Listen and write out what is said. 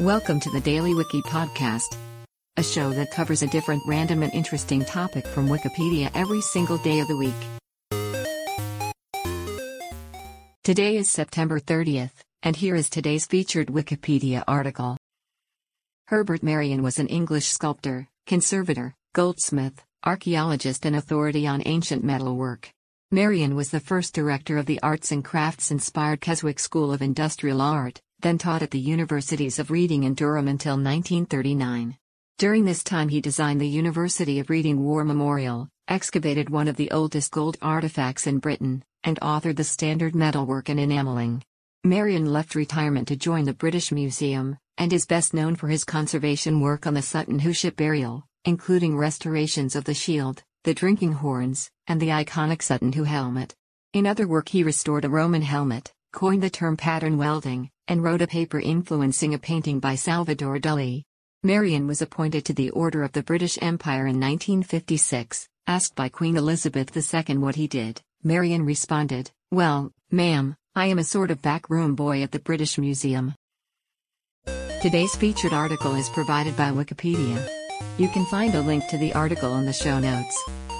Welcome to the Daily Wiki Podcast, a show that covers a different random and interesting topic from Wikipedia every single day of the week. Today is September 30th, and here is today's featured Wikipedia article. Herbert Maryon was an English sculptor, conservator, goldsmith, archaeologist, and authority on ancient metalwork. Maryon was the first director of the arts and crafts inspired Keswick School of Industrial Art, then taught at the universities of Reading and Durham until 1939. During this time, he designed the University of Reading War Memorial, excavated one of the oldest gold artifacts in Britain, and authored the standard metalwork and enameling. Maryon left retirement to join the British Museum, and is best known for his conservation work on the Sutton Hoo ship burial, including restorations of the shield, the drinking horns, and the iconic Sutton Hoo helmet. In other work, he restored a Roman helmet, coined the term pattern welding, and wrote a paper influencing a painting by Salvador Dali. Maryon was appointed to the Order of the British Empire in 1956. Asked by Queen Elizabeth II what he did, Maryon responded, Well, ma'am, I am a sort of backroom boy at the British Museum. Today's featured article is provided by Wikipedia. You can find a link to the article in the show notes.